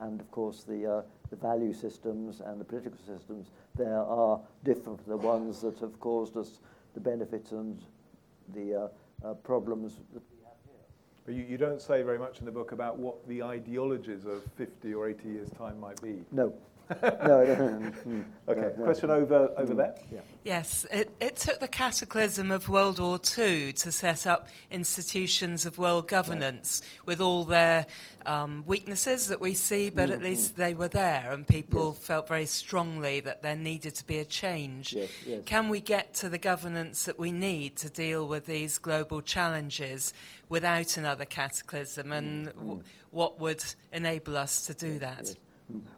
And of course, the, uh, the value systems and the political systems there are different from the ones that have caused us the benefits and the uh, uh, problems. But you, you don't say very much in the book about what the ideologies of 50 or 80 years' time might be. No. No, no, no, no, mm, mm. Okay, no, no. question over, over mm. there. Yeah. Yes, it, it took the cataclysm of World War II to set up institutions of world governance with all their um, weaknesses that we see, but mm, at least they were there and people Yes. felt very strongly that there needed to be a change. Yes, yes. Can we get to the governance that we need to deal with these global challenges without another cataclysm and w- what would enable us to do that?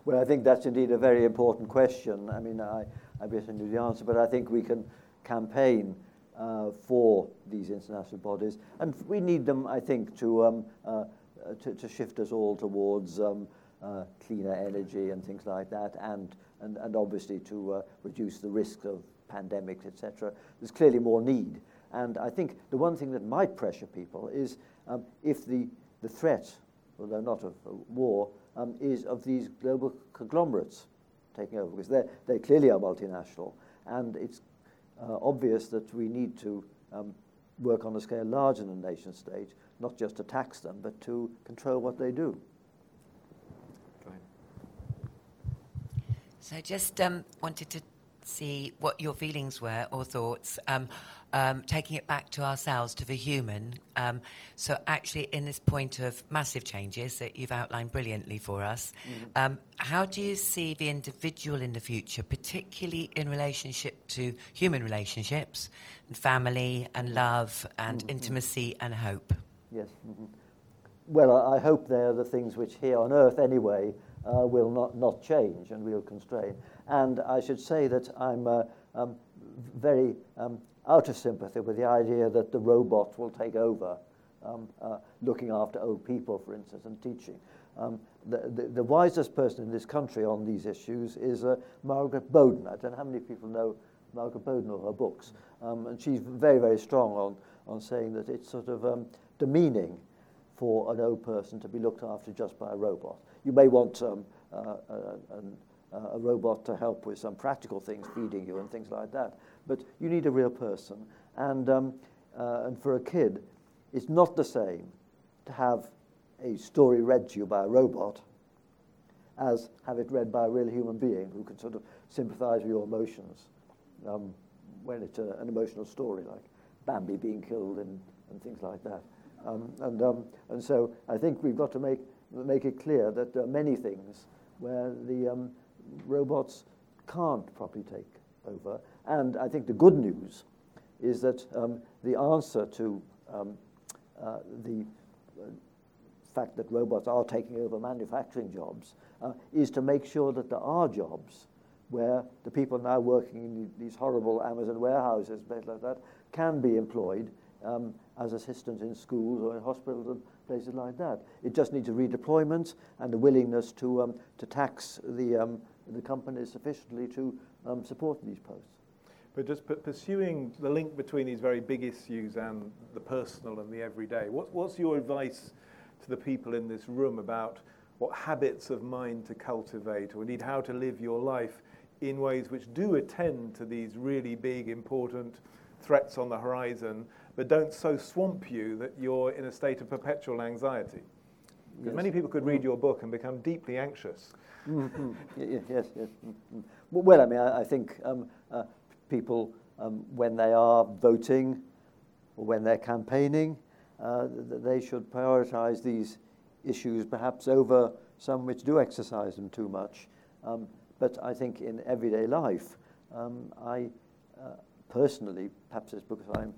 Well, I think that's indeed a very important question. I mean, I, I guess I knew the answer, but I think we can campaign uh, for these international bodies, and we need them, I think, to, um, uh, uh, to, to shift us all towards um, uh, cleaner energy and things like that, and, and, and obviously to uh, reduce the risk of pandemics, etc. There's clearly more need. And I think the one thing that might pressure people is um, if the, the threat, although not of war, um, is of these global conglomerates taking over, because they they clearly are multinational, and it's uh, obvious that we need to um, work on a scale larger than the nation state, not just to tax them, but to control what they do. So I just um, wanted to see what your feelings were or thoughts, um, um, taking it back to ourselves, to the human. Um, so actually, in this point of massive changes that you've outlined brilliantly for us, um, how do you see the individual in the future, particularly in relationship to human relationships, and family and love and intimacy and hope? Yes. mhm. Well, I hope they're the things which here on earth anyway uh, will not, not change and will constrain. And I should say that I'm uh, um, very um, out of sympathy with the idea that the robot will take over um, uh, looking after old people, for instance, and teaching. Um, the, the, the wisest person in this country on these issues is uh, Margaret Bowden. I don't know how many people know Margaret Bowden or her books. Um, and she's very, very strong on, on saying that it's sort of um, demeaning for an old person to be looked after just by a robot. You may want um, uh, uh an, a robot to help with some practical things, feeding you and things like that. But you need a real person. And, um, uh, and for a kid, it's not the same to have a story read to you by a robot as have it read by a real human being who can sort of sympathize with your emotions um, when it's a, an emotional story like Bambi being killed and, and things like that. Um, and, um, and so I think we've got to make, make it clear that there are many things where the um, robots can't properly take over. And I think the good news is that um, the answer to um, uh, the uh, fact that robots are taking over manufacturing jobs uh, is to make sure that there are jobs where the people now working in these horrible Amazon warehouses, places like that, can be employed um, as assistants in schools or in hospitals and places like that. It just needs a redeployment and a willingness to, um, to tax the, um, the companies sufficiently to um, support these posts. But just p- pursuing the link between these very big issues and the personal and the everyday, what, what's your advice to the people in this room about what habits of mind to cultivate, or indeed how to live your life in ways which do attend to these really big, important threats on the horizon, but don't so swamp you that you're in a state of perpetual anxiety. Because Yes. many people could read your book and become deeply anxious. Mhm. Y- Yes, yes. mhm. Well, I mean, I, I think um, uh, people, um, when they are voting or when they're campaigning, uh, th- th- they should prioritize these issues perhaps over some which do exercise them too much. Um, but I think in everyday life, um, I uh, personally, perhaps it's because I'm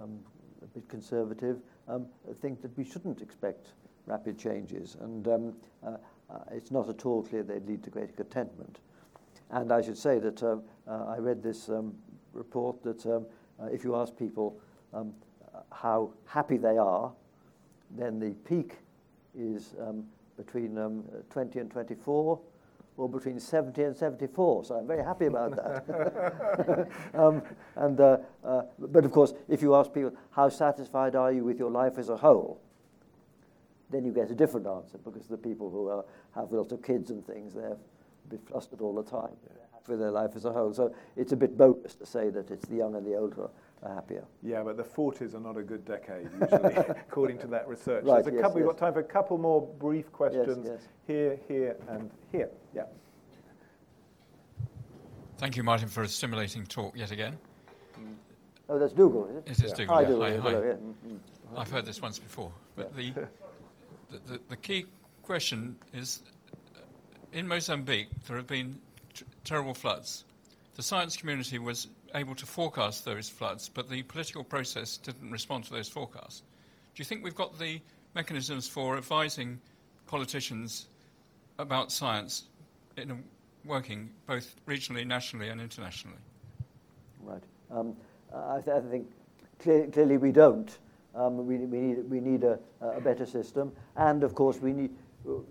um, a bit conservative, um, think that we shouldn't expect rapid changes. And um, uh, uh, it's not at all clear they'd lead to greater contentment. And I should say that um, uh, I read this um, report that um, uh, if you ask people um, how happy they are, then the peak is between um, uh, 20 and 24 or between 70 and 74. So I'm very happy about that. um, and, uh, uh, but of course, if you ask people, how satisfied are you with your life as a whole? Then you get a different answer because the people who are, have lots of kids and things, they're a bit flustered all the time with their life as a whole. So it's a bit bogus to say that it's the young and the old who are, are happier. Yeah, but the 40s are not a good decade, usually, according to that research. Right, There's a yes, couple, We've got time for a couple more brief questions yes. here, here, and here. Yeah. Thank you, Martin, for a stimulating talk yet again. Oh, that's Dougal, is it? It is Yeah. Dougal, Hi, yeah. Dougal. Hi, hi. hello, yeah. Mm, mm. I've heard this once before, but the, the, the, the key question is uh, in Mozambique, there have been t- terrible floods. The science community was able to forecast those floods, but the political process didn't respond to those forecasts. Do you think we've got the mechanisms for advising politicians about science in working both regionally, nationally, and internationally? Right. Um, I, th- I think clear, clearly we don't. Um, we, we need, we need a, a better system. And of course, we need,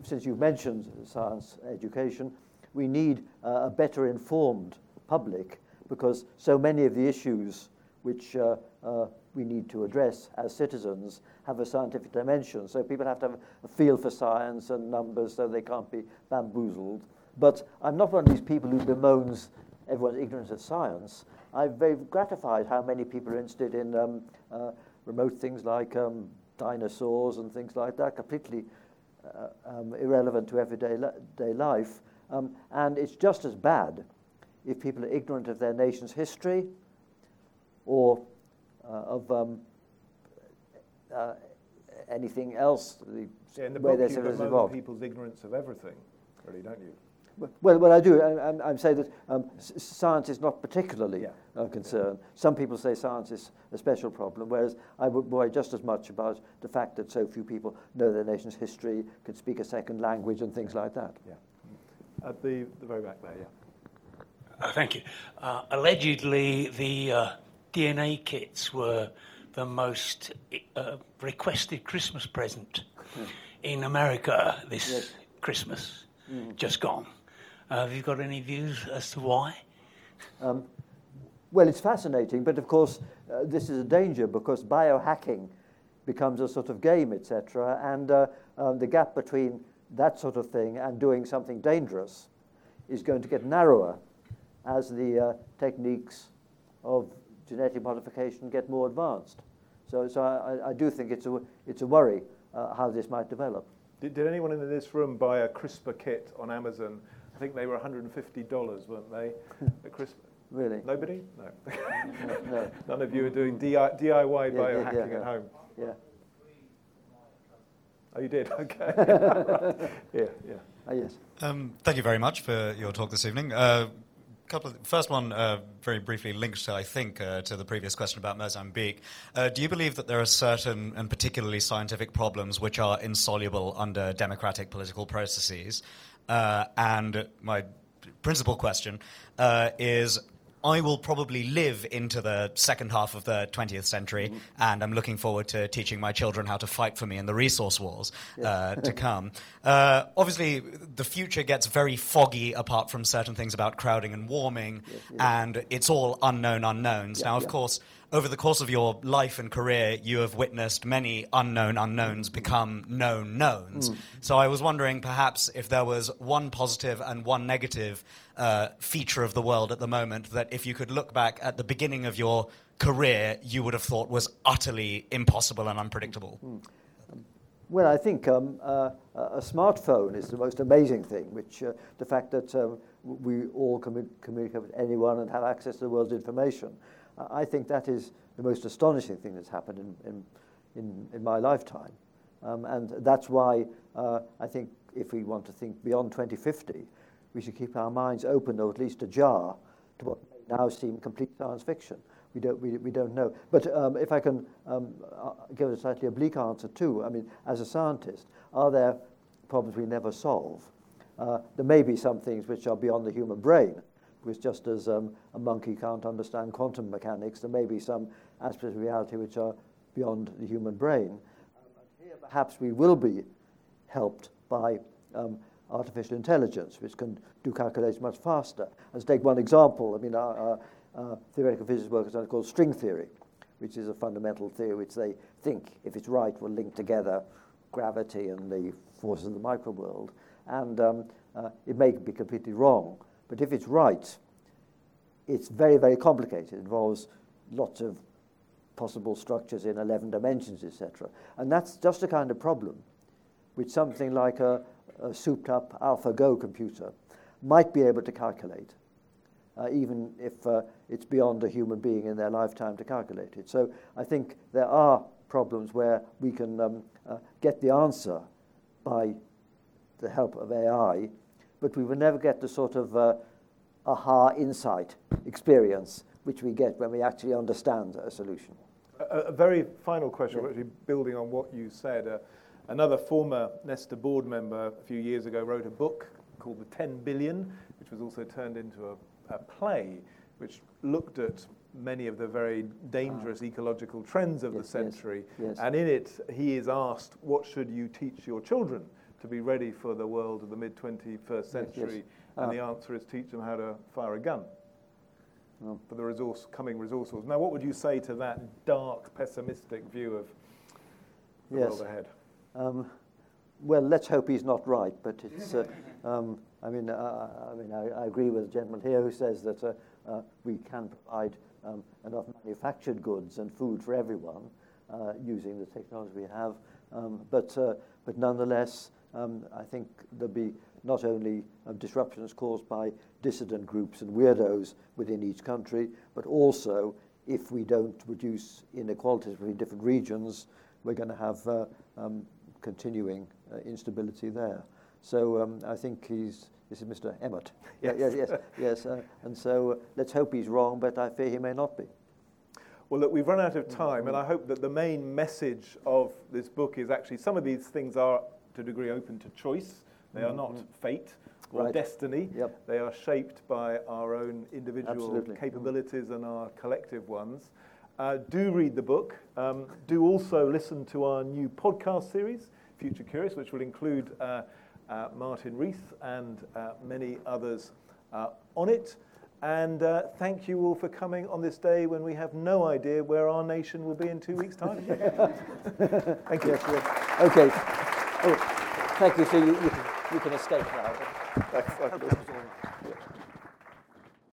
since you've mentioned science education, we need uh, a better informed public because so many of the issues which uh, uh, we need to address as citizens have a scientific dimension. So people have to have a feel for science and numbers so they can't be bamboozled. But I'm not one of these people who bemoans everyone's ignorance of science. I'm very gratified how many people are interested in um, uh, remote things like um, dinosaurs and things like that, completely uh, um, irrelevant to everyday li- day life. Um, and it's just as bad if people are ignorant of their nation's history or uh, of um, uh, anything else, the Yeah, in the way book, their you civilization bemoan evolved. people's ignorance of everything, really, don't you? Well, well, I do. I, I'm, I'm saying that um, s- science is not particularly Yeah. a concern. Some people say science is a special problem, whereas I would worry just as much about the fact that so few people know their nation's history, can speak a second language, and things like that. Yeah. At the, the very back there, yeah. Uh, thank you. Uh, allegedly, the uh, DNA kits were the most uh, requested Christmas present in America this Yes. Christmas, Mm. just gone. Uh, have you got any views as to why? Um, well, it's fascinating, but of course, uh, this is a danger because biohacking becomes a sort of game, etc., and uh, um, the gap between that sort of thing and doing something dangerous is going to get narrower as the uh, techniques of genetic modification get more advanced. So, so I, I do think it's a, it's a worry uh, how this might develop. Did, did anyone in this room buy a CRISPR kit on Amazon? I think they were $150, weren't they? The CRISPR. Really? Nobody? No. no. None of you are doing DI, DIY Yeah, yeah, biohacking yeah, at home. Yeah. Oh, you did? Okay. Right. Yeah, yeah. Ah, yes. Um, thank you very much for your talk this evening. Uh, couple of, first one, uh, very briefly linked, I think, uh, to the previous question about Mozambique. Uh, do you believe that there are certain and particularly scientific problems which are insoluble under democratic political processes? Uh, and my principal question uh, is. I will probably live into the second half of the 20th century, and I'm looking forward to teaching my children how to fight for me in the resource wars uh, to come. Uh, obviously, the future gets very foggy apart from certain things about crowding and warming, and it's all unknown unknowns. Yeah, now, of yeah. course, over the course of your life and career, you have witnessed many unknown unknowns become known knowns. Mm. So I was wondering perhaps if there was one positive and one negative uh, feature of the world at the moment that if you could look back at the beginning of your career, you would have thought was utterly impossible and unpredictable. Mm. Well, I think um, uh, a smartphone is the most amazing thing, which uh, the fact that um, we all commu- communicate with anyone and have access to the world's information. I think that is the most astonishing thing that's happened in, in, in, in my lifetime. Um, and that's why uh, I think if we want to think beyond 2050, we should keep our minds open or at least ajar to what may now seem complete science fiction. We don't, we, we don't know. But um, if I can um, uh, give a slightly oblique answer too, I mean, as a scientist, are there problems we never solve? Uh, there may be some things which are beyond the human brain, because just as um, a monkey can't understand quantum mechanics, there may be some aspects of reality which are beyond the human brain. Um, here, perhaps we will be helped by um, artificial intelligence, which can do calculations much faster. Let's take one example. I mean, our, our, our theoretical physics work is called string theory, which is a fundamental theory which they think, if it's right, will link together gravity and the forces of the microworld. And um, uh, it may be completely wrong, but if it's right, it's very, very complicated. It involves lots of possible structures in 11 dimensions, etc. And that's just the kind of problem which something like a, a souped up AlphaGo computer might be able to calculate, uh, even if uh, it's beyond a human being in their lifetime to calculate it. So I think there are problems where we can um, uh, get the answer by the help of AI, but we will never get the sort of uh, aha insight experience which we get when we actually understand a solution. A, a very final question, yeah. actually building on what you said. Uh, another former Nesta board member a few years ago wrote a book called The 10 Billion, which was also turned into a, a play which looked at many of the very dangerous ah. ecological trends of yes, the century. Yes, yes. And in it, he is asked, What should you teach your children to be ready for the world of the mid 21st century? And the ah. answer is teach them how to fire a gun oh. for the resource, coming resources. Now, what would you say to that dark, pessimistic view of the yes. world ahead? Um, well, let's hope he's not right, but it's. Uh, um, I mean, uh, I mean, I, I, agree with the gentleman here who says that uh, uh we can provide um, enough manufactured goods and food for everyone uh, using the technology we have. Um, but, uh, but nonetheless, I think there'll be not only um, disruptions caused by dissident groups and weirdos within each country, but also if we don't reduce inequalities between different regions, we're going to have uh, um, continuing uh, instability there. So um, I think he's, this is Mr. Emmott. Yes, yes, yes. yes uh, and so uh, let's hope he's wrong, but I fear he may not be. Well, look, we've run out of time, and I hope that the main message of this book is actually some of these things are, to a degree, open to choice. They mm-hmm. are not fate or right. destiny. Yep. They are shaped by our own individual Absolutely. capabilities mm. and our collective ones. Uh, do read the book. Um, do also listen to our new podcast series, Future Curious, which will include uh, uh, Martin Rees and uh, many others uh, on it. And uh, thank you all for coming on this day when we have no idea where our nation will be in two weeks' time. thank you. Yes, yes. Okay. Thank you. So you, you, can, you can escape now. Thanks.